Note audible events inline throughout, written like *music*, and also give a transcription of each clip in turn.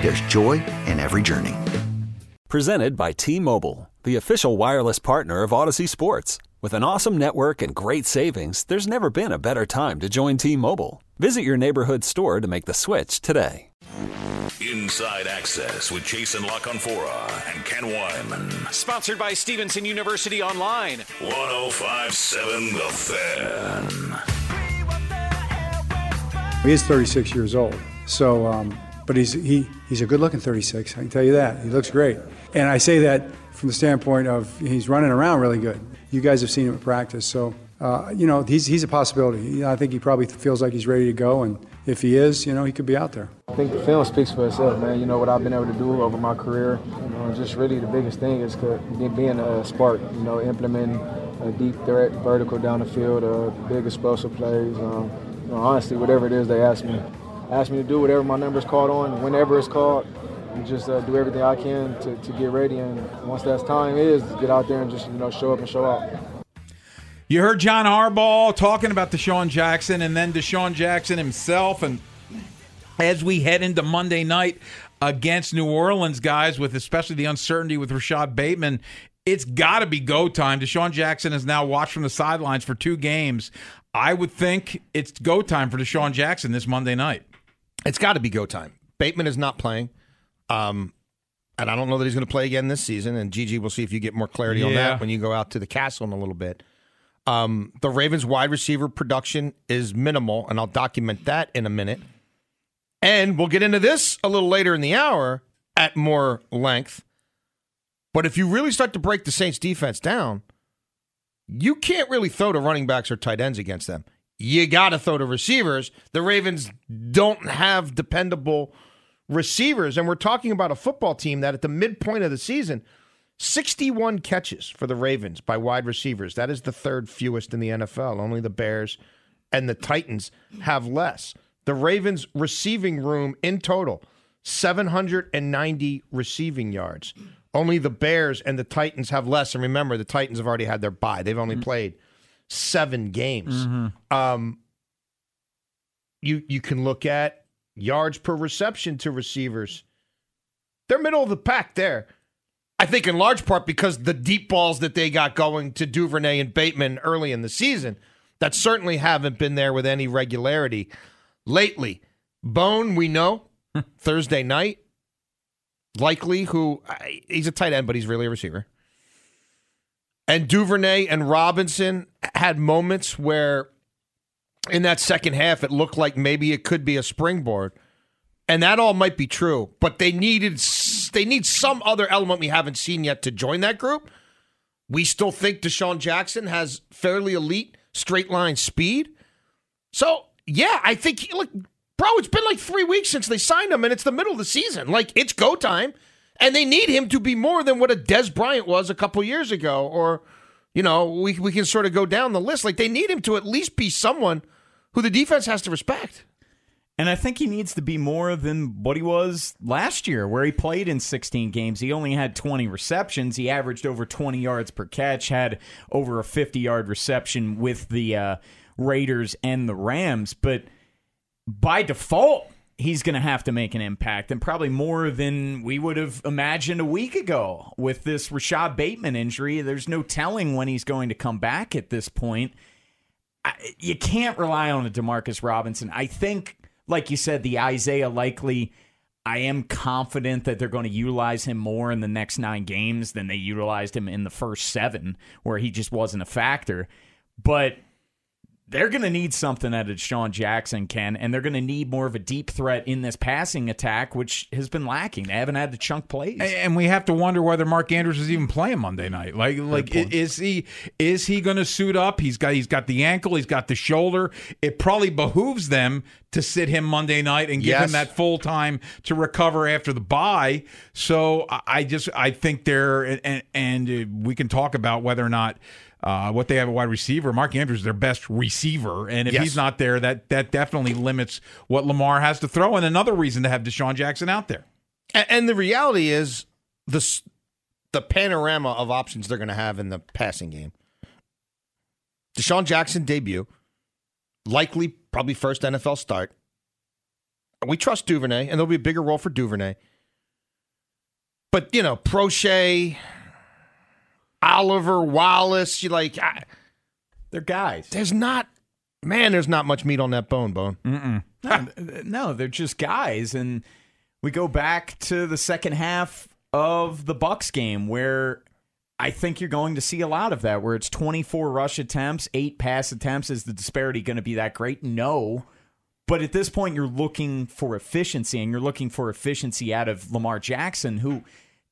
there's joy in every journey. Presented by T Mobile, the official wireless partner of Audacy Sports. With an awesome network and great savings, there's never been a better time to join T Mobile. Visit your neighborhood store to make the switch today. Inside Access with Jason La Canfora and Ken Wyman. Sponsored by Stevenson University Online. 1057 The Fan. He is 36 years old. So, um, but he's he he's a good-looking 36. I can tell you that. He looks great. And I say that from the standpoint of he's running around really good. You guys have seen him at practice, so uh, you know he's he's a possibility. I think he probably feels like he's ready to go, and if he is, you know, he could be out there. I think the film speaks for itself, man. You know what I've been able to do over my career. You know, just really the biggest thing is being a spark. You know, implementing a deep threat, vertical down the field, uh, big explosive plays. Um, you know, honestly, whatever it is they ask me, ask me to do whatever my number's called on, whenever it's called, and just uh, do everything I can to, to get ready. And once that time is, get out there and just you know show up and show out. You heard John Harbaugh talking about DeSean Jackson and then DeSean Jackson himself. And as we head into Monday night against New Orleans, guys, with especially the uncertainty with Rashod Bateman, it's got to be go time. DeSean Jackson has now watched from the sidelines for two games. I would think it's go time for DeSean Jackson this Monday night. It's got to be go time. Bateman is not playing. Um, and I don't know that he's going to play again this season. And Gigi, we'll see if you get more clarity yeah. on that when you go out to the castle in a little bit. Um, the Ravens wide receiver production is minimal, and I'll document that in a minute. And we'll get into this a little later in the hour at more length. But if you really start to break the Saints defense down, you can't really throw to running backs or tight ends against them. You got to throw to receivers. The Ravens don't have dependable receivers. And we're talking about a football team that at the midpoint of the season 61 catches for the Ravens by wide receivers. That is the third fewest in the NFL. Only the Bears and the Titans have less. The Ravens receiving room in total 790 receiving yards. Only the Bears and the Titans have less. And remember, the Titans have already had their bye. They've only mm-hmm. played seven games. Mm-hmm. Um, you you can look at yards per reception to receivers. They're middle of the pack there. I think in large part because the deep balls that they got going to Duvernay and Bateman early in the season that certainly haven't been there with any regularity lately. Bone, we know, *laughs* Thursday night, likely who he's a tight end, but he's really a receiver. And Duvernay and Robinson had moments where in that second half it looked like maybe it could be a springboard. And that all might be true, but they needed they need some other element we haven't seen yet to join that group. We still think DeSean Jackson has fairly elite straight line speed. So, yeah, I think, look, bro, it's been like three weeks since they signed him, and it's the middle of the season. Like, it's go time. And they need him to be more than what a Dez Bryant was a couple years ago. Or, you know, we, we can sort of go down the list. Like, they need him to at least be someone who the defense has to respect. And I think he needs to be more than what he was last year, where he played in 16 games. He only had 20 receptions. He averaged over 20 yards per catch, had over a 50 yard reception with the uh, Raiders and the Rams. But by default, he's going to have to make an impact, and probably more than we would have imagined a week ago with this Rashod Bateman injury. There's no telling when he's going to come back at this point. I, you can't rely on a Demarcus Robinson. I think like you said, the Isaiah Likely I am confident that they're going to utilize him more in the next nine games than they utilized him in the first seven, where he just wasn't a factor. But they're going to need something out of Sean Jackson, Ken, and they're going to need more of a deep threat in this passing attack, which has been lacking. They haven't had the chunk plays, and we have to wonder whether Mark Andrews is even playing Monday night. Like, like is he is he going to suit up? He's got he's got the ankle, he's got the shoulder. It probably behooves them to sit him Monday night and give yes. him that full time to recover after the bye. So I just I think they're and and uh, we can talk about whether or not uh, what they have a wide receiver. Mark Andrews is their best receiver, and if yes. he's not there, that that definitely limits what Lamar has to throw. And another reason to have DeSean Jackson out there. And, and the reality is the the panorama of options they're going to have in the passing game. DeSean Jackson debut, likely probably first NFL start. We trust Duvernay, and there'll be a bigger role for Duvernay. But you know, Proche, Oliver Wallace. You like, I, they're guys. There's not, man. There's not much meat on that bone, bone. No, no, they're just guys, and we go back to the second half of the Bucks game where I think you're going to see a lot of that, where it's 24 rush attempts, eight pass attempts. Is the disparity going to be that great? No. But at this point, you're looking for efficiency, and you're looking for efficiency out of Lamar Jackson, who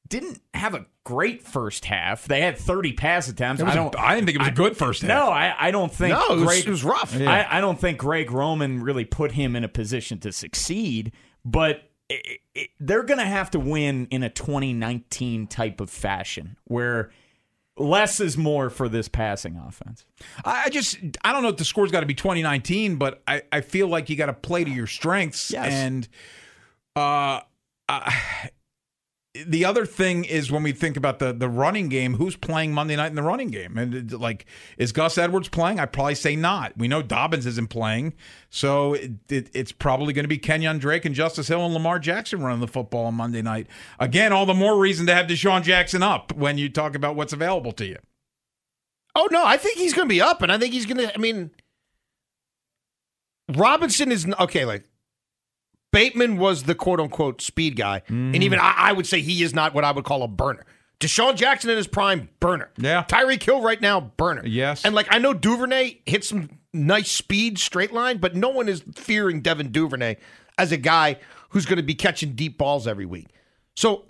didn't have a great first half. They had 30 pass attempts. I don't. A, I didn't think it was I, a good first half. No, I, I don't think. No, it was, Greg, it was rough. Yeah. I, I, don't think Greg Roman really put him in a position to succeed. But it, it, they're going to have to win in a 2019 type of fashion where less is more for this passing offense. I just I don't know if the score's got to be 2019, but I, I feel like you got to play to your strengths yes. and. Uh, uh, the other thing is when we think about the the running game, who's playing Monday night in the running game? And uh, like, is Gus Edwards playing? I'd probably say not. We know Dobbins isn't playing, so it, it, it's probably going to be Kenyan Drake and Justice Hill and Lamar Jackson running the football on Monday night. Again, all the more reason to have DeSean Jackson up when you talk about what's available to you. Oh no, I think he's going to be up, and I think he's going to. I mean, Robinson is okay. Like Bateman was the quote unquote speed guy. Mm. And even I, I, would say he is not what I would call a burner. DeSean Jackson in his prime, burner. Yeah. Tyreek Hill right now, burner. Yes. And like I know Duvernay hit some nice speed straight line, but no one is fearing Devin Duvernay as a guy who's going to be catching deep balls every week. So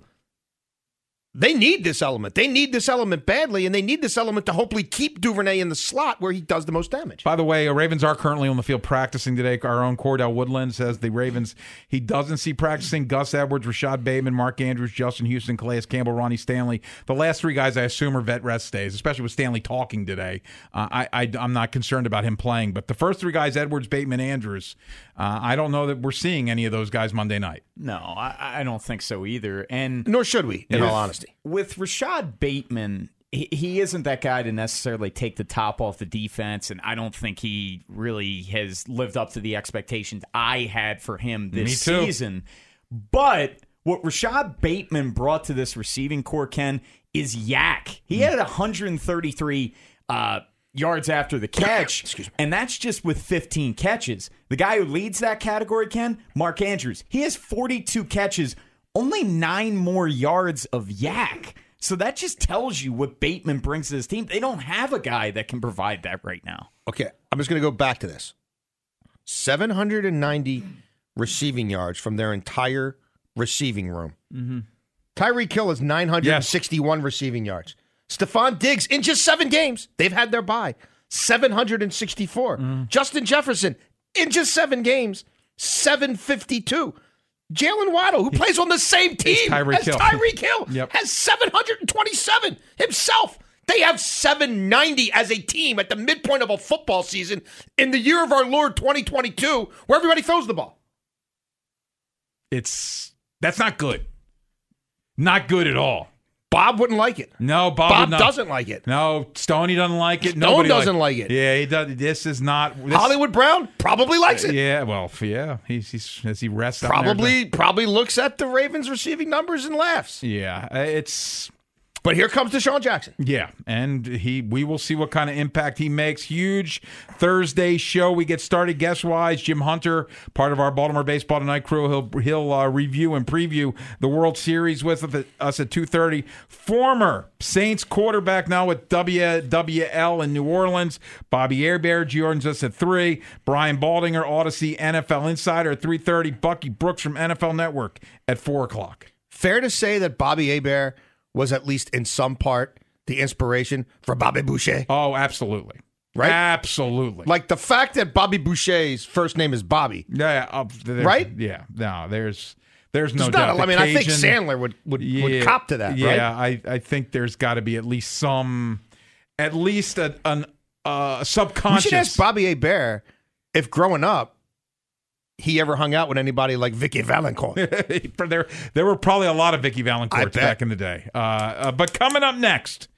they need this element. They need this element badly, and they need this element to hopefully keep Duvernay in the slot where he does the most damage. By the way, uh, Ravens are currently on the field practicing today. Our own Cordell Woodland says the Ravens he doesn't see practicing Gus Edwards, Rashod Bateman, Mark Andrews, Justin Houston, Calais Campbell, Ronnie Stanley. The last three guys I assume are vet rest days, especially with Stanley talking today. Uh, I, I am not concerned about him playing, but the first three guys, Edwards, Bateman, Andrews, uh, I don't know that we're seeing any of those guys Monday night. No, I, I don't think so either, and nor should we, in all honesty. With Rashod Bateman, he, he isn't that guy to necessarily take the top off the defense, and I don't think he really has lived up to the expectations I had for him this season. But what Rashod Bateman brought to this receiving corps, Ken, is YAC. He had 133 uh, yards after the catch, *coughs* and that's just with 15 catches. The guy who leads that category, Ken, Mark Andrews, he has 42 catches, only nine more yards of YAC. So that just tells you what Bateman brings to this team. They don't have a guy that can provide that right now. Okay, I'm just going to go back to this 790 receiving yards from their entire receiving room. Mm-hmm. Tyreek Hill is 961 yes. receiving yards. Stefon Diggs in just seven games, they've had their bye, 764. Mm. Justin Jefferson in just seven games, 752. Jalen Waddle, who plays on the same team Tyreek as Hill. Tyreek Hill, *laughs* yep. has 727 himself. They have 790 as a team at the midpoint of a football season in the year of our Lord 2022, where everybody throws the ball. It's that's not good. Not good at all. Bob wouldn't like it. No, Bob, Bob not, doesn't like it. No, Stoney doesn't like it. Stone Nobody doesn't like, it. Yeah, he does. This is not. This, Hollywood Brown probably likes it. Yeah, well, yeah, he's, he's as he rests. On. Probably, probably looks at the Ravens receiving numbers and laughs. Yeah, it's But here comes DeSean Jackson. Yeah, and he we will see what kind of impact he makes. Huge Thursday show. We get started guest wise. Jim Hunter, part of our Baltimore Baseball Tonight crew, he'll he'll uh, review and preview the World Series with us at two thirty. Former Saints quarterback now with WWL in New Orleans. Bobby Hebert joins us at three. Brian Baldinger, Audacy NFL Insider at three thirty. Bucky Brooks from NFL Network at four o'clock. Fair to say that Bobby Hebert was at least in some part the inspiration for Bobby Boucher. Oh, absolutely. Right? Absolutely. Like the fact that Bobby Boucher's first name is Bobby. Yeah. Uh, right? Yeah. No, there's there's no doubt. not, I mean, I think Sandler would would, yeah, would cop to that, Yeah, right? I, I think there's got to be at least some, at least a, an uh, We subconscious. should ask Bobby Hebert if growing up he ever hung out with anybody like Vicki Vallencourt. *laughs* there, there were probably a lot of Vicki I Vallencourts back in the day. Uh, uh, but coming up next,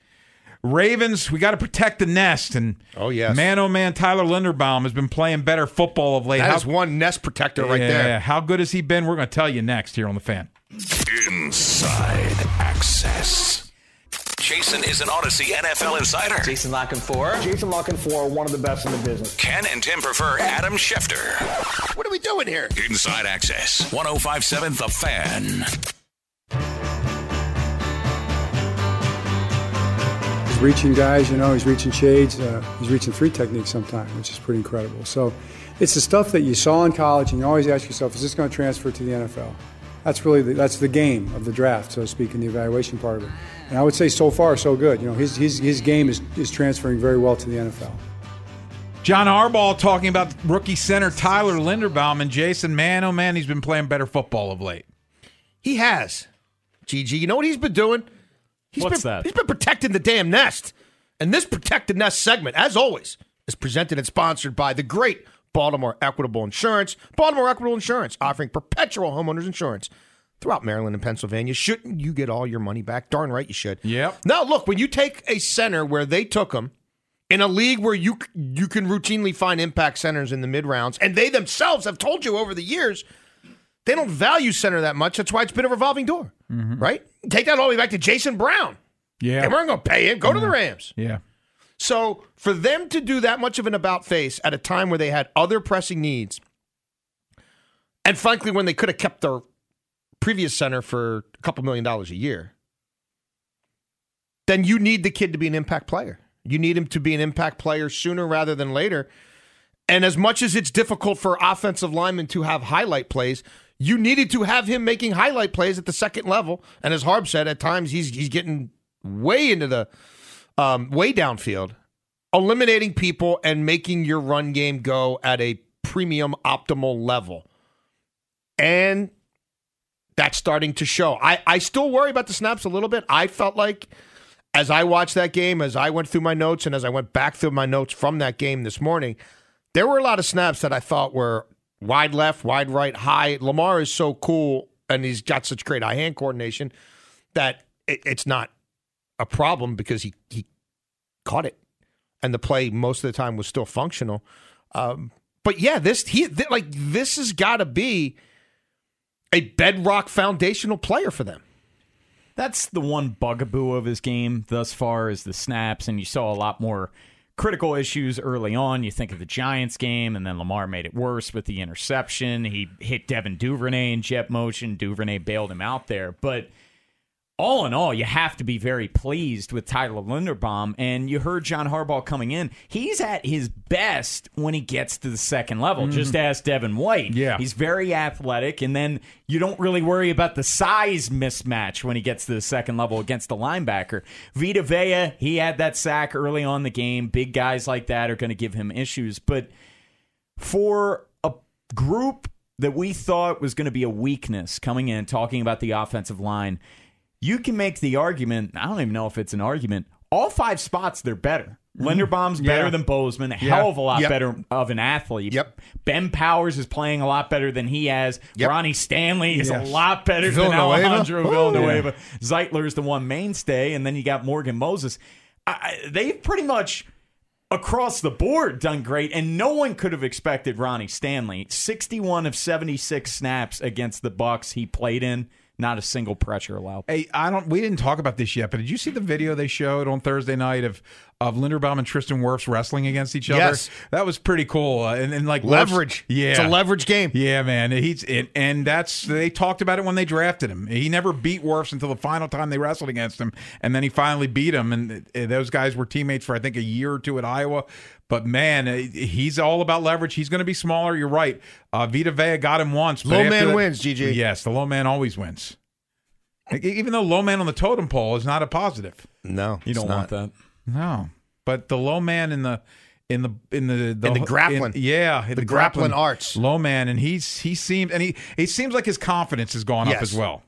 Ravens, we got to protect the nest. And Oh, yes. man, oh man, Tyler Linderbaum has been playing better football of late. That How- is one nest protector right yeah, there. How good has he been? We're going to tell you next here on the fan. Inside Access. Jason is an Audacy NFL insider. Jason La Canfora Jason La Canfora one of the best in the business. Ken and Tim prefer Adam Schefter. What are we doing here? Inside Access. 1057 The Fan. He's reaching guys, you know, he's reaching shades. Uh, he's reaching three techniques sometimes, which is pretty incredible. So it's the stuff that you saw in college, and you always ask yourself, is this going to transfer to the NFL? That's really the, that's the game of the draft, so to speak, in the evaluation part of it. And I would say so far so good. You know, his his, his game is, is transferring very well to the NFL. John Harbaugh talking about rookie center Tyler Linderbaum and Jason. Man, oh man, he's been playing better football of late. He has. Gigi, you know what he's been doing? He's What's been, that? He's been protecting the damn nest. And this protected nest segment, as always, is presented and sponsored by the great Baltimore Equitable Insurance. Baltimore Equitable Insurance, offering perpetual homeowners insurance throughout Maryland and Pennsylvania. Shouldn't you get all your money back? Darn right you should. Yep. Now, look, when you take a center where they took him in a league where you you can routinely find impact centers in the mid rounds, and they themselves have told you over the years they don't value center that much. That's why it's been a revolving door, mm-hmm. right? Take that all the way back to Jason Brown. Yeah. They weren't going to pay him. Go to the Rams. Yeah. So for them to do that much of an about face at a time where they had other pressing needs, and frankly, when they could have kept their previous center for a couple million dollars a year, then you need the kid to be an impact player. You need him to be an impact player sooner rather than later. And as much as it's difficult for offensive linemen to have highlight plays, you needed to have him making highlight plays at the second level. And as Harb said, at times he's he's getting way into the um, way downfield, eliminating people and making your run game go at a premium optimal level. And that's starting to show. I, I still worry about the snaps a little bit. I felt like as I watched that game, as I went through my notes, and as I went back through my notes from that game this morning, there were a lot of snaps that I thought were wide left, wide right, high. Lamar is so cool, and he's got such great eye hand coordination that it, it's not a problem because he he caught it, and the play most of the time was still functional. Um, but yeah, this he th- like this has got to be a bedrock foundational player for them. That's the one bugaboo of his game thus far is the snaps, and you saw a lot more critical issues early on. You think of the Giants game, and then Lamar made it worse with the interception. He hit Devin Duvernay in jet motion. Duvernay bailed him out there, but all in all, you have to be very pleased with Tyler Linderbaum. And you heard John Harbaugh coming in. He's at his best when he gets to the second level. Mm-hmm. Just ask Devin White. Yeah. He's very athletic. And then you don't really worry about the size mismatch when he gets to the second level against the linebacker. Vita Vea, he had that sack early on the game. Big guys like that are going to give him issues. But for a group that we thought was going to be a weakness coming in, talking about the offensive line, you can make the argument. I don't even know if it's an argument. All five spots, they're better. Mm-hmm. Linderbaum's Yeah. better than Bozeman, a Yeah. hell of a lot Yep. better of an athlete. Yep. Ben Powers is playing a lot better than he has. Yep. Ronnie Stanley is Yes. a lot better Villanueva. than Alejandro Ooh. Villanueva. Zeitler's the one mainstay, and then you got Morgan Moses. I- they've pretty much across the board done great, and no one could have expected Ronnie Stanley. 61 of 76 snaps against the Bucks he played in. Not a single pressure allowed. Hey, I don't. We didn't talk about this yet, but did you see the video they showed on Thursday night of of Linderbaum and Tristan Wirfs wrestling against each other? Yes. that was pretty cool. Uh, and, and like Wirfs- Leverage. yeah, It's a leverage game. Yeah, man. He's it, and that's they talked about it when they drafted him. He never beat Wirfs until the final time they wrestled against him, and then he finally beat him. And uh, those guys were teammates for I think a year or two at Iowa. But man, uh, he's all about leverage. He's going to be smaller. You're right. Uh, Vita Vea got him once. Low man that- wins, GG. Yes, the low man always wins. Even though low man on the totem pole is not a positive. No, You don't want that. No, but the low man in the in the in the, the In the grappling. yeah, in The grappling arts. low man, and he's he seems and he it seems like his confidence has gone up as well.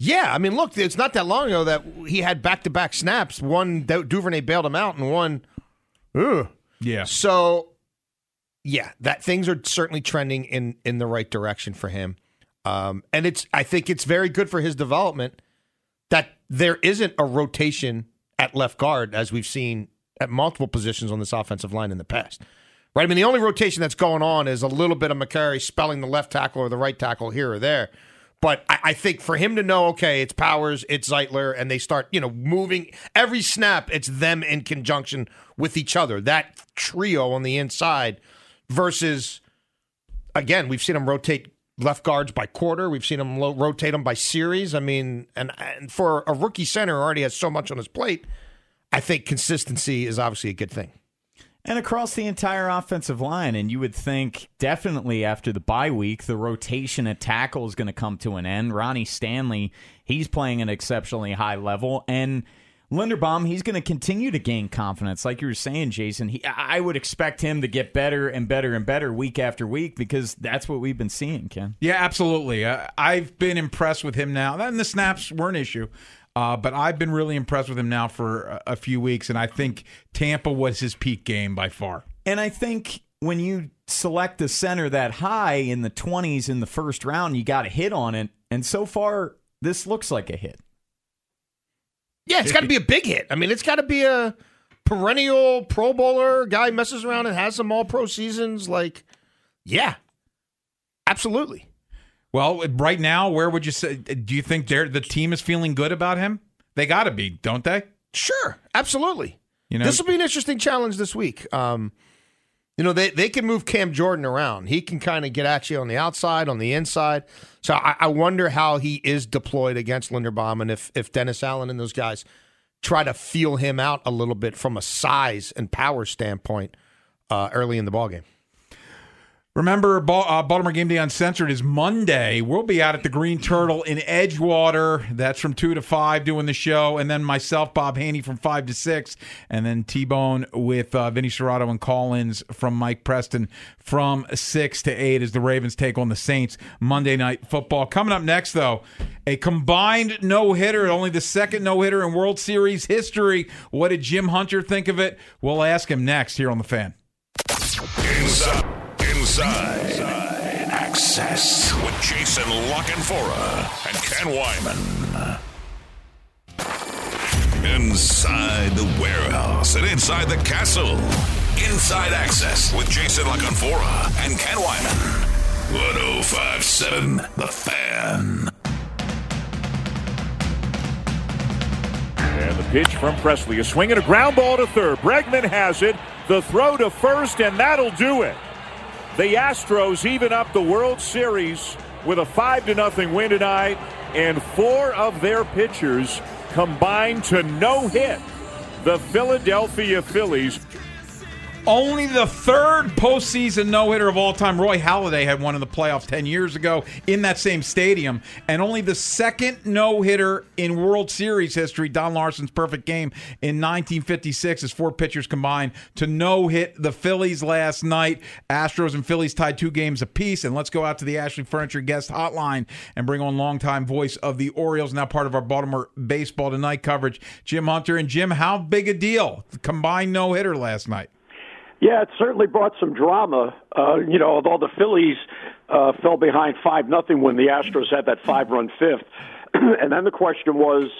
Yeah, I mean, look, it's not that long ago that he had back to back snaps. One Du- Duvernay bailed him out, and one, ugh. Yeah, So, yeah, that things are certainly trending in in the right direction for him. Um, and it's I think it's very good for his development that there isn't a rotation at left guard as we've seen at multiple positions on this offensive line in the past. Right? I mean, the only rotation that's going on is a little bit of Mekari spelling the left tackle or the right tackle here or there. But I, I think for him to know, okay, it's Powers, it's Zeitler, and they start, you know, moving every snap, it's them in conjunction with each other. That trio on the inside versus, again, we've seen them rotate left guards by quarter. We've seen them lo- rotate them by series. I mean, and, and for a rookie center who already has so much on his plate, I think consistency is obviously a good thing. And across the entire offensive line, and you would think definitely after the bye week, the rotation at tackle is going to come to an end. Ronnie Stanley, he's playing an exceptionally high level, and Linderbaum, he's going to continue to gain confidence. Like you were saying, Jason, he, I would expect him to get better and better and better week after week because that's what we've been seeing, Ken. yeah, absolutely. Uh, I've been impressed with him now. And the snaps were an issue. Uh, but I've been really impressed with him now for a, a few weeks, and I think Tampa was his peak game by far. And I think when you select a center that high in the 20s in the first round, you got to hit on it. And so far, this looks like a hit. Yeah, it's got to be a big hit. I mean, it's got to be a perennial Pro Bowler guy messes around and has some All Pro seasons. Like, yeah, absolutely. Well, right now, where would you say? Do you think the team is feeling good about him? They got to be, don't they? Sure, absolutely. You know, this will be an interesting challenge this week. Um, you know, they, they can move Cam Jordan around. He can kind of get at you on the outside, on the inside. So I, I wonder how he is deployed against Linderbaum and if, if Dennis Allen and those guys try to feel him out a little bit from a size and power standpoint uh, early in the ballgame. Remember, uh, Baltimore Game Day Uncensored is Monday. We'll be out at the Green Turtle in Edgewater. That's from 2 to 5 doing the show. And then myself, Bob Haynie, from 5 to 6. And then T Bone with uh, Vinny Cerrato and Collins from Mike Preston from 6 to 8 as the Ravens take on the Saints Monday Night Football. Coming up next, though, a combined no hitter, only the second no hitter in World Series history. What did Jim Hunter think of it? We'll ask him next here on The Fan. Inside, inside, access with Jason La Canfora and Ken Wyman. Inside the warehouse and inside the castle. Inside access with Jason La Canfora and Ken Wyman. 1057 The Fan. And the pitch from Pressly. A swing and a ground ball to third. Bregman has it. The throw to first, and that'll do it. The Astros even up the World Series with a 5 to nothing win tonight, and four of their pitchers combined to no hit. The Philadelphia Phillies Only the third postseason no hitter of all time. Roy Halladay had one in the playoffs 10 years ago in that same stadium. And only the second no hitter in World Series history, Don Larsen's perfect game in 1956, as four pitchers combined to no hit the Phillies last night. Astros and Phillies tied two games apiece. And let's go out to the Ashley Furniture guest hotline and bring on longtime voice of the Orioles, now part of our Baltimore Baseball Tonight coverage, Jim Hunter. And Jim, how big a deal? Combined no hitter last night. Yeah, it certainly brought some drama. Uh, you know, although the Phillies uh, fell behind five nothing when the Astros had that five run fifth, *clears throat* and then the question was,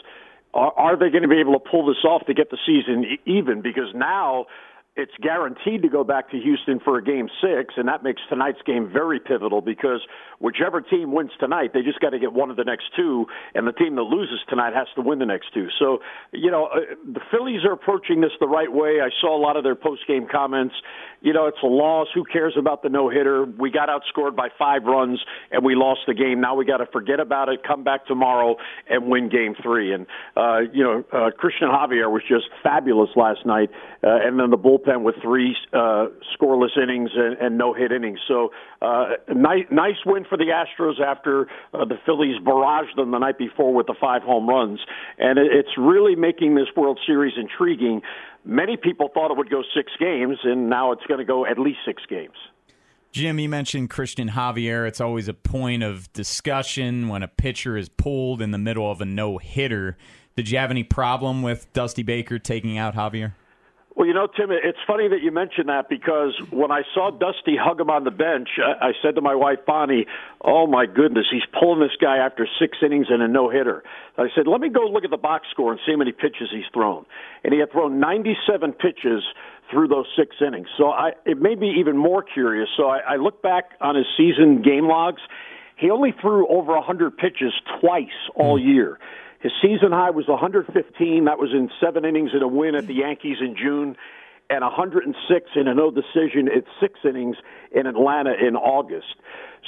are, are they going to be able to pull this off to get the season even? Because now it's guaranteed to go back to Houston for a game six, and that makes tonight's game very pivotal because whichever team wins tonight, they just got to get one of the next two, and the team that loses tonight has to win the next two. So, you know, uh, the Phillies are approaching this the right way. I saw a lot of their post game comments. You know, it's a loss. Who cares about the no hitter? We got outscored by five runs, and we lost the game. Now we got to forget about it, come back tomorrow, and win game three. And, uh, you know, uh, Cristian Javier was just fabulous last night, uh, and then the bullpen with three uh, scoreless innings and, and no hit innings. So, uh, nice, nice win for the Astros after uh, the Phillies barraged them the night before with the five home runs, and it, it's really making this World Series intriguing. Many people thought it would go six games, and now it's going to go at least six games. Jim, you mentioned Cristian Javier. It's always a point of discussion when a pitcher is pulled in the middle of a no hitter. Did you have any problem with Dusty Baker taking out Javier? Well, you know, Tim, it's funny that you mentioned that because when I saw Dusty hug him on the bench, I said to my wife Bonnie, "Oh my goodness, he's pulling this guy after six innings and a no hitter." I said, "Let me go look at the box score and see how many pitches he's thrown." And he had thrown 97 pitches through those six innings. So I, it made me even more curious. So I, I look back on his season game logs. He only threw over 100 pitches twice all hmm. year. His season high was 115. That was in seven innings in a win at the Yankees in June, and 106 in a no decision at six innings in Atlanta in August.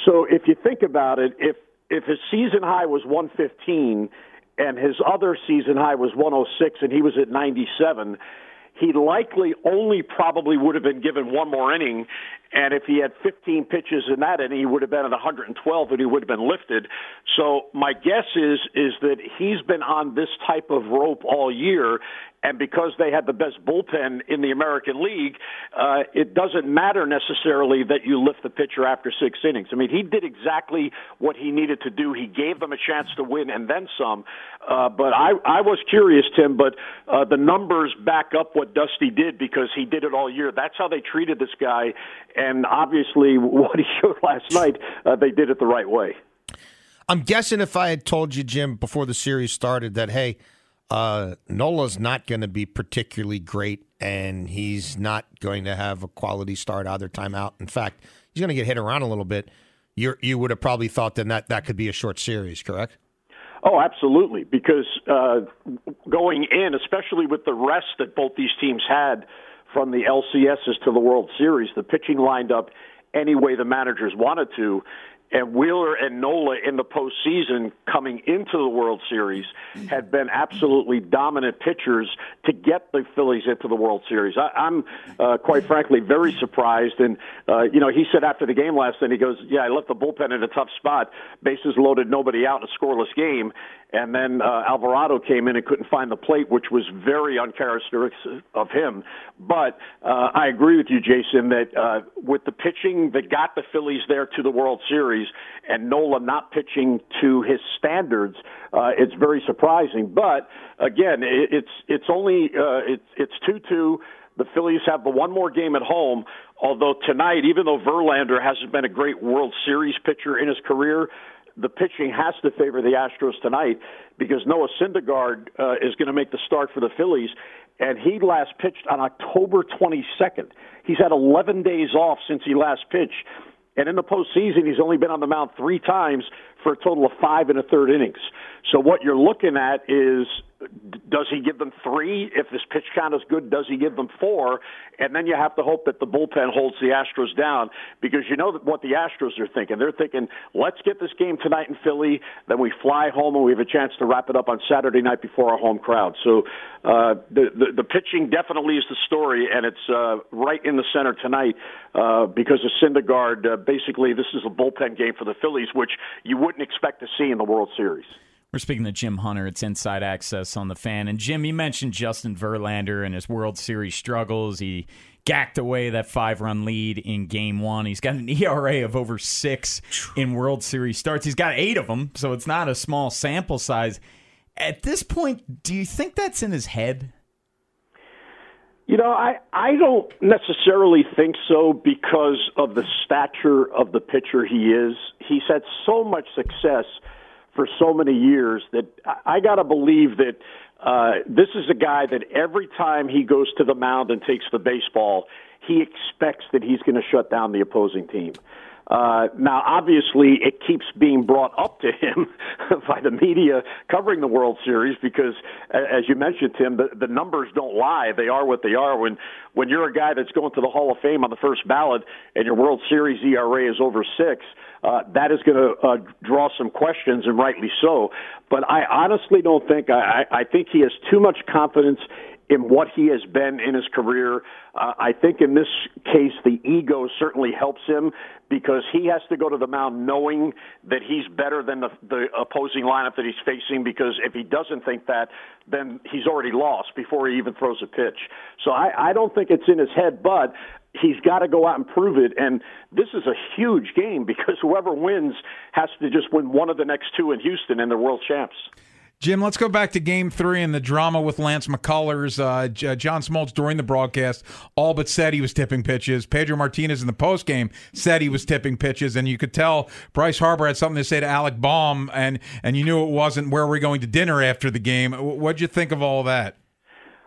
So if you think about it, if if his season high was 115 and his other season high was 106 and he was at 97, he likely only probably would have been given one more inning. And if he had 15 pitches in that inning, he would have been at 112 and he would have been lifted. So my guess is is that he's been on this type of rope all year, and because they had the best bullpen in the American League, uh, it doesn't matter necessarily that you lift the pitcher after six innings. I mean, he did exactly what he needed to do. He gave them a chance to win and then some. Uh, but I, I was curious, Tim, but uh, the numbers back up what Dusty did because he did it all year. That's how they treated this guy, obviously *laughs* what he showed last night, uh, they did it the right way. I'm guessing if I had told you, Jim, before the series started that, hey, uh, Nola's not going to be particularly great, and he's not going to have a quality start either time out. In fact, he's going to get hit around a little bit. You you would have probably thought then that that could be a short series, correct? Oh, absolutely. Because uh, going in, especially with the rest that both these teams had from the LCSs to the World Series, the pitching lined up any way the managers wanted to and Wheeler and Nola in the postseason coming into the World Series had been absolutely dominant pitchers to get the Phillies into the World Series. I, I'm uh, quite frankly very surprised. And uh, you know, he said after the game last night, he goes, "Yeah, I left the bullpen in a tough spot, bases loaded, nobody out, a scoreless game." And then uh, Alvarado came in and couldn't find the plate, which was very uncharacteristic of him. But uh, I agree with you, Jason, that uh, with the pitching that got the Phillies there to the World Series and Nola not pitching to his standards, uh, it's very surprising. But again, it, it's it's only uh, it's it's two two. The Phillies have the one more game at home. Although tonight, even though Verlander hasn't been a great World Series pitcher in his career, the pitching has to favor the Astros tonight because Noah Syndergaard uh, is going to make the start for the Phillies, and he last pitched on October 22nd. He's had 11 days off since he last pitched, and in the postseason, he's only been on the mound three times for a total of five and a third innings. So what you're looking at is does he give them three? If this pitch count is good, does he give them four? And then you have to hope that the bullpen holds the Astros down because you know what the Astros are thinking. They're thinking, let's get this game tonight in Philly, then we fly home and we have a chance to wrap it up on Saturday night before our home crowd. So uh, the, the the pitching definitely is the story, and it's uh, right in the center tonight uh, because of Syndergaard. Uh, basically, this is a bullpen game for the Phillies, which you wouldn't expect to see in the World Series. We're speaking to Jim Hunter. It's Inside Access on the fan. And Jim, you mentioned Justin Verlander and his World Series struggles. He gacked away that five run lead in game one. He's got an *laughs* ERA of over six in World Series starts. He's got eight of them, so it's not a small sample size. At this point, do you think that's in his head? You know, I I don't necessarily think so because of the stature of the pitcher he is. He's had so much success for so many years that I got to believe that Uh, this is a guy that every time he goes to the mound and takes the baseball, he expects that he's going to shut down the opposing team. Uh, now, obviously, it keeps being brought up to him *laughs* by the media covering the World Series because, as you mentioned, Tim, the, the numbers don't lie. They are what they are. When when you're a guy that's going to the Hall of Fame on the first ballot and your World Series ERA is over six, uh, that is going to uh, draw some questions, and rightly so. But I honestly don't think I, I think he has too much confidence in what he has been in his career. Uh, I think in this case, the ego certainly helps him because he has to go to the mound knowing that he's better than the, the opposing lineup that he's facing. Because if he doesn't think that, then he's already lost before he even throws a pitch. So I, I don't think it's in his head, but he's got to go out and prove it. And this is a huge game because whoever wins has to just win one of the next two in Houston, and they're world champs. Jim, let's go back to game three and the drama with Lance McCullers. Uh, J- John Smoltz during the broadcast all but said he was tipping pitches. Pedro Martinez in the post game said he was tipping pitches, and you could tell Bryce Harper had something to say to Alec Bohm, and, and you knew it wasn't where we're going to dinner after the game. What'd you think of all that?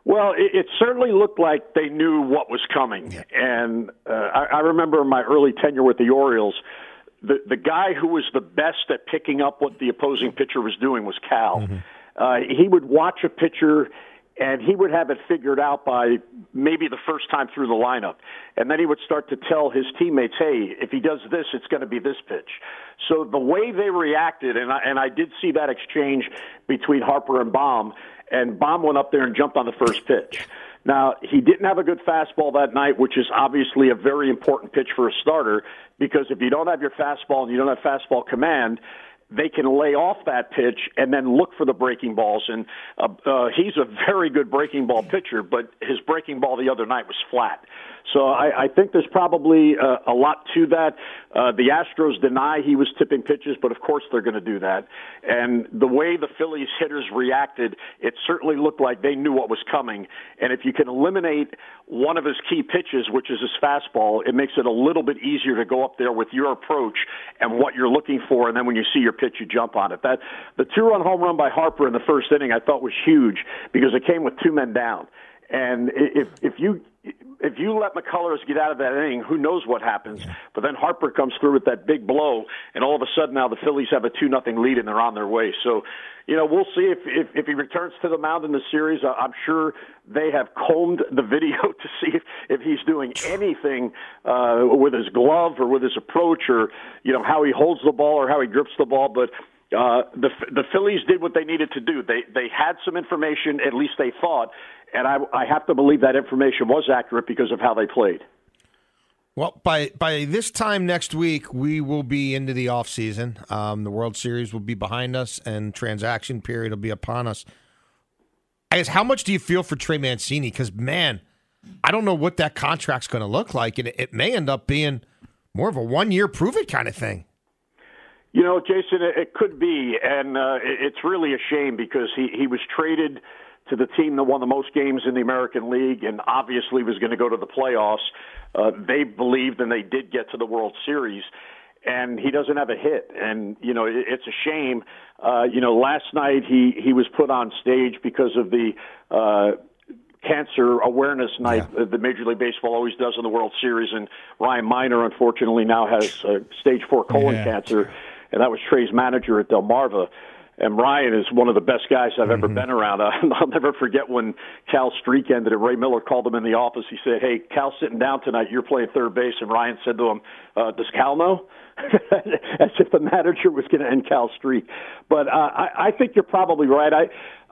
Well, it, it certainly looked like they knew what was coming. Yeah. And uh, I, I remember my early tenure with the Orioles, the the guy who was the best at picking up what the opposing pitcher was doing was Cal. Mm-hmm. Uh, he would watch a pitcher and he would have it figured out by maybe the first time through the lineup. And then he would start to tell his teammates, hey, if he does this, it's going to be this pitch. So the way they reacted, and I, and I did see that exchange between Harper and Bohm, and Bohm went up there and jumped on the first pitch. Now, he didn't have a good fastball that night, which is obviously a very important pitch for a starter because if you don't have your fastball and you don't have fastball command, they can lay off that pitch and then look for the breaking balls. And uh, uh, he's a very good breaking ball pitcher, but his breaking ball the other night was flat. So I, I think there's probably uh, a lot to that. Uh, the Astros deny he was tipping pitches, but of course they're going to do that. And the way the Phillies hitters reacted, it certainly looked like they knew what was coming. And if you can eliminate one of his key pitches, which is his fastball, it makes it a little bit easier to go up there with your approach and what you're looking for. And then when you see your pitch, you jump on it. That the two-run home run by Harper in the first inning, I thought was huge because it came with two men down. And if if you if you let McCullers get out of that inning, who knows what happens? But then Harper comes through with that big blow, and all of a sudden now the Phillies have a two nothing lead and they're on their way. So, you know, we'll see if if, if he returns to the mound in the series. I'm sure they have combed the video *laughs* to see if, if he's doing anything uh, with his glove or with his approach or you know how he holds the ball or how he grips the ball, but. Uh, the the Phillies did what they needed to do. They they had some information, at least they thought, and I, I have to believe that information was accurate because of how they played. Well, by by this time next week, we will be into the off season. Um, the World Series will be behind us, and transaction period will be upon us. I guess how much do you feel for Trey Mancini? Because man, I don't know what that contract's going to look like, and it, it, may end up being more of a one year prove it kind of thing. You know, Jason, it, it could be, and uh, it, it's really a shame because he he was traded to the team that won the most games in the American League and obviously was going to go to the playoffs. Uh, they believed and they did get to the World Series. And he doesn't have a hit, and you know it, it's a shame. Uh, you know, last night he he was put on stage because of the uh, cancer awareness night yeah. that Major League Baseball always does in the World Series. And Ryan Minor, unfortunately, now has uh, stage four colon yeah. cancer, and that was Trey's manager at Delmarva and Ryan is one of the best guys I've ever mm-hmm. been around. *laughs* I'll never forget when Cal streak ended and Ray Miller called him in the office. He said, "Hey, Cal's sitting down tonight. You're playing third base." And Ryan said to him, uh, "Does Cal know?" *laughs* As if the manager was going to end Cal's streak. But uh, I, I think you're probably right. I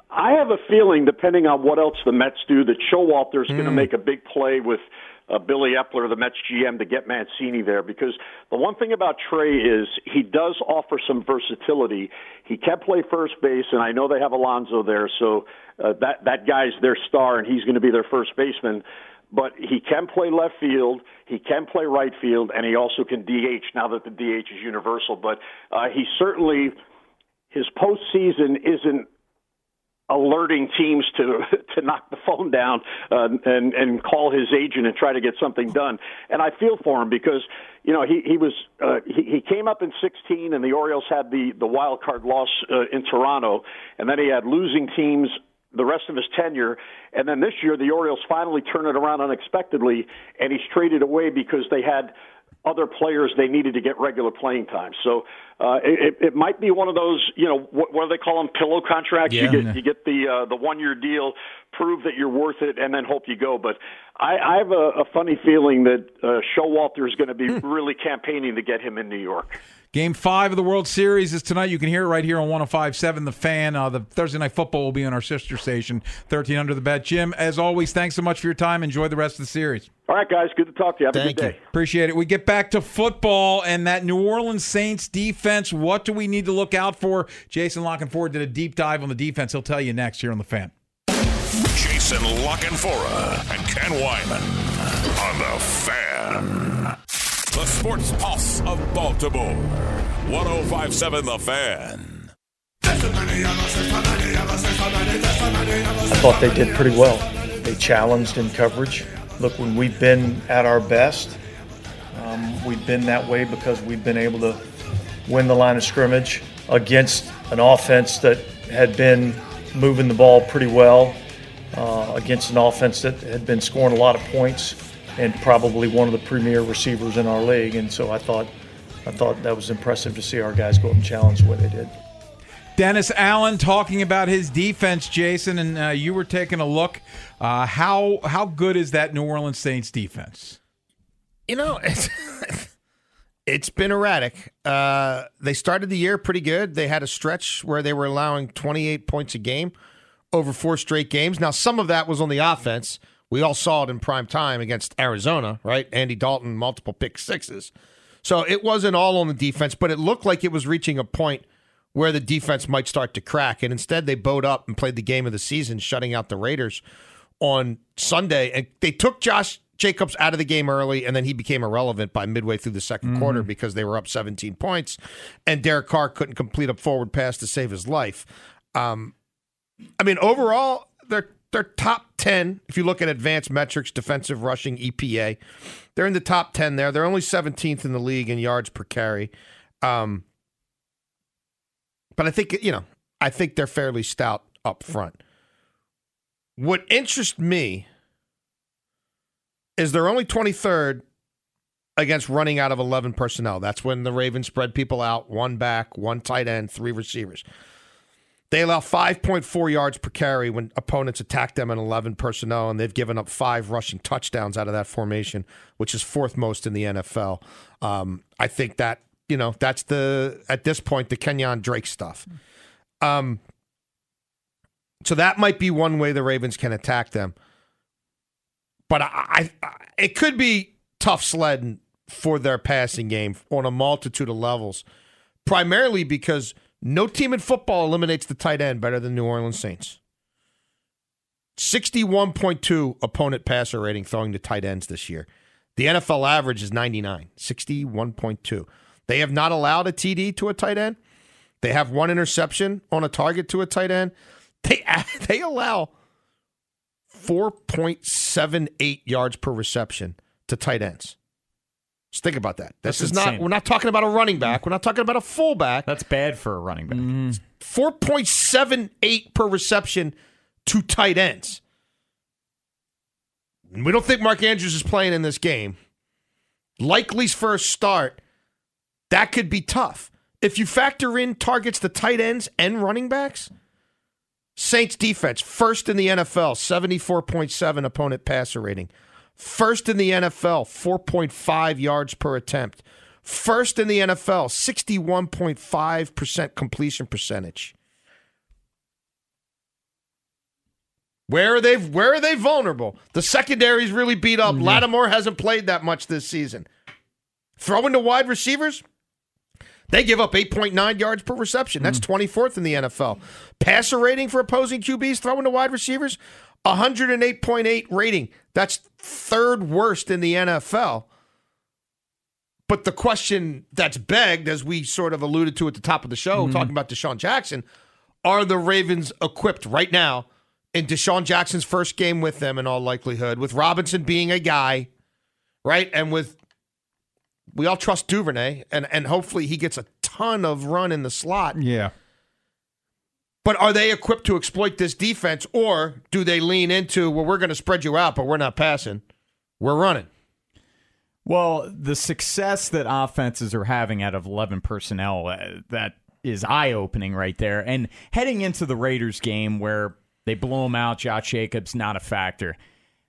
I have a feeling, depending on what else the Mets do, that Showalter's mm. going to make a big play with uh, Billy Eppler, the Mets GM, to get Mancini there because the one thing about Trey is he does offer some versatility. He can play first base, and I know they have Alonso there, so uh, that that guy's their star, and he's going to be their first baseman. But he can play left field, he can play right field, and he also can DH. Now that the DH is universal, but uh, he certainly his postseason isn't alerting teams to *laughs* to knock the phone down uh, and and call his agent and try to get something done. And I feel for him because you know he he was uh, he, he came up in 16 and the Orioles had the the wild card loss uh, in Toronto, and then he had losing teams the rest of his tenure. And then this year, the Orioles finally turn it around unexpectedly, and he's traded away because they had other players they needed to get regular playing time. So uh, it, it might be one of those, you know, what, what do they call them? Pillow contracts. Yeah. You get you get the uh, the one year deal, prove that you're worth it, and then hope you go. But I, I have a, a funny feeling that uh, Showalter is going to be really campaigning to get him in New York. Game five of the World Series is tonight. You can hear it right here on 105.7 The Fan. Uh, the Thursday Night Football will be on our sister station, 13 Under the Bet. Jim, as always, thanks so much for your time. Enjoy the rest of the series. All right, guys. Good to talk to you. Have Thank a good day. Appreciate it. We get back to football and that New Orleans Saints defense. What do we need to look out for? Jason La Canfora did a deep dive on the defense. He'll tell you next here on The Fan. Jason La Canfora and Ken Weinman on the Fan. The Sports Pulse of Baltimore. 1057 The Fan. I thought they did pretty well. They challenged in coverage. Look, when we've been at our best, um, we've been that way because we've been able to win the line of scrimmage against an offense that had been moving the ball pretty well, uh, against an offense that had been scoring a lot of points and probably one of the premier receivers in our league. And so I thought, I thought that was impressive to see our guys go up and challenge the way they did. Dennis Allen talking about his defense, Jason, and uh, you were taking a look. Uh, how how good is that New Orleans Saints defense? You know, *laughs* it's been erratic. Uh, they started the year pretty good. They had a stretch where they were allowing 28 points a game over four straight games. Now, some of that was on the offense. We all saw it in prime time against Arizona, right? Andy Dalton, multiple pick sixes. So it wasn't all on the defense, but it looked like it was reaching a point where the defense might start to crack. And instead, they bowed up and played the game of the season, shutting out the Raiders on Sunday. And they took Josh Jacobs out of the game early, and then he became irrelevant by midway through the 2nd quarter because they were up 17 points, and Derek Carr couldn't complete a forward pass to save his life. Um, I mean, overall, they're they're top 10 if you look at advanced metrics, defensive rushing, EPA. They're in the top 10 there. They're only 17th in the league in yards per carry. Um, but I think, you know, I think they're fairly stout up front. What interests me is they're only 23rd against running out of 11 personnel. That's when the Ravens spread people out, one back, one tight end, three receivers. They allow 5.4 yards per carry when opponents attack them in 11 personnel, and they've given up five rushing touchdowns out of that formation, which is fourth most in the NFL. Um, I think that, you know, that's the, at this point, the Kenyan Drake stuff. Um, so that might be one way the Ravens can attack them. But I, I, it could be tough sledding for their passing game on a multitude of levels, primarily because no team in football eliminates the tight end better than New Orleans Saints. 61.2 opponent passer rating throwing to tight ends this year. The NFL average is 99, 61.2. They have not allowed a TD to a tight end. They have one interception on a target to a tight end. They *laughs* they allow 4.78 yards per reception to tight ends. Just think about that. This That's is not, we're not talking about a running back. We're not talking about a fullback. That's bad for a running back. Mm. 4.78 per reception to tight ends. We don't think Mark Andrews is playing in this game. Likely's first start, that could be tough. If you factor in targets to tight ends and running backs, Saints defense, first in the NFL, 74.7 opponent passer rating. First in the NFL, 4.5 yards per attempt. First in the NFL, 61.5% completion percentage. Where are they where are they vulnerable? The secondary's really beat up. Mm. Lattimore hasn't played that much this season. Throwing to wide receivers, they give up 8.9 yards per reception. That's mm. 24th in the NFL. Passer rating for opposing QBs throwing to wide receivers, 108.8 rating. That's third worst in the NFL. But the question that's begged, as we sort of alluded to at the top of the show, mm-hmm. talking about DeSean Jackson, are the Ravens equipped right now in DeSean Jackson's first game with them, in all likelihood, with Robinson being a guy, right? And with we all trust Duvernay, and and hopefully he gets a ton of run in the slot. Yeah. But are they equipped to exploit this defense, or do they lean into, well, we're going to spread you out, but we're not passing? We're running. Well, the success that offenses are having out of 11 personnel, uh, that is eye opening right there. And heading into the Raiders game where they blow them out, Josh Jacobs, not a factor.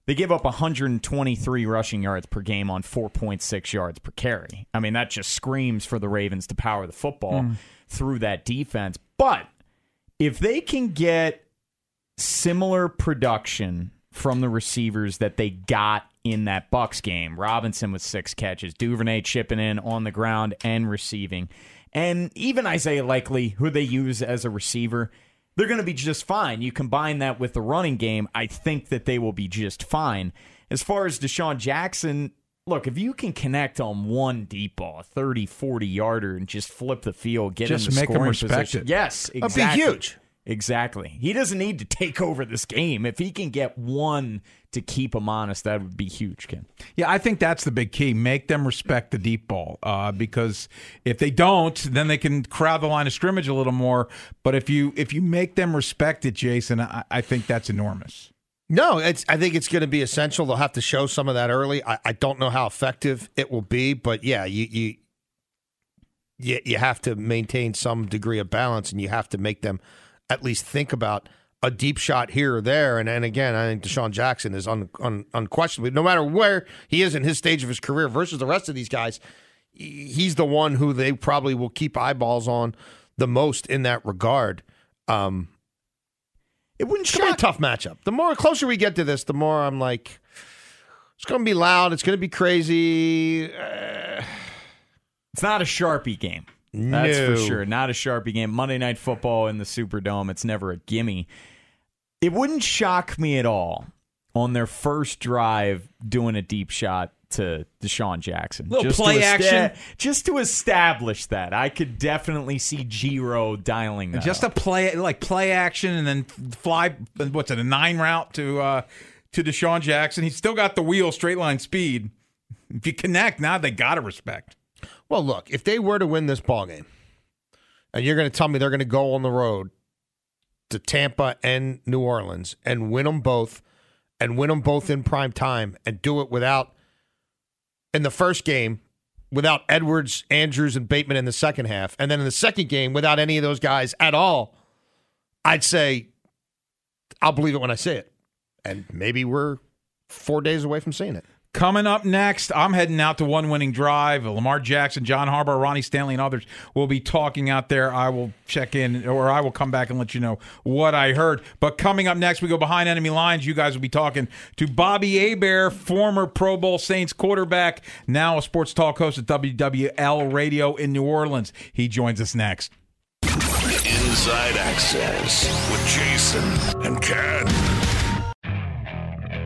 They give up 123 rushing yards per game on 4.6 yards per carry. I mean, that just screams for the Ravens to power the football mm. through that defense. But if they can get similar production from the receivers that they got in that Bucks game, Robinson with six catches, Duvernay chipping in on the ground and receiving, and even Isaiah Likely, who they use as a receiver – they're going to be just fine. You combine that with the running game, I think that they will be just fine. As far as DeSean Jackson, look, if you can connect on one deep ball, a 30, 40 yarder, and just flip the field, get just in the make scoring respect position. It. Yes, exactly. That'd be huge. Exactly. He doesn't need to take over this game. If he can get one to keep them honest, that would be huge, Ken. Yeah, I think that's the big key. Make them respect the deep ball uh, because if they don't, then they can crowd the line of scrimmage a little more. But if you if you make them respect it, Jason, I, I think that's enormous. No, it's. I think it's going to be essential. They'll have to show some of that early. I, I don't know how effective it will be, but yeah, you you you, you have to maintain some degree of balance, and you have to make them at least think about a deep shot here or there. And and again, I think DeSean Jackson is un, un, unquestionably, no matter where he is in his stage of his career versus the rest of these guys, he's the one who they probably will keep eyeballs on the most in that regard. Um, it wouldn't shock. be a tough matchup. The more closer we get to this, the more I'm like, it's going to be loud. It's going to be crazy. Uh, it's not a sharpie game. That's no. for sure. Not a Sharpie game. Monday Night Football in the Superdome. It's never a gimme. It wouldn't shock me at all on their first drive doing a deep shot to DeSean Jackson. Little just play action. Just to establish that. I could definitely see Giro dialing that. Just up. a play like play action and then fly what's it, a nine route to uh to DeSean Jackson. He's still got the wheel straight line speed. If you connect, now they gotta respect. Well, look, if they were to win this ball game, and you're going to tell me they're going to go on the road to Tampa and New Orleans and win them both, and win them both in prime time, and do it without in the first game without Edwards, Andrews, and Bateman in the second half, and then in the second game without any of those guys at all, I'd say I'll believe it when I see it. And maybe we're four days away from seeing it. Coming up next, I'm heading out to one winning drive. Lamar Jackson, John Harbaugh, Ronnie Stanley, and others will be talking out there. I will check in, or I will come back and let you know what I heard. But coming up next, we go behind enemy lines. You guys will be talking to Bobby Hebert, former Pro Bowl Saints quarterback, now a sports talk host at WWL Radio in New Orleans. He joins us next. Inside Access with Jason and Ken.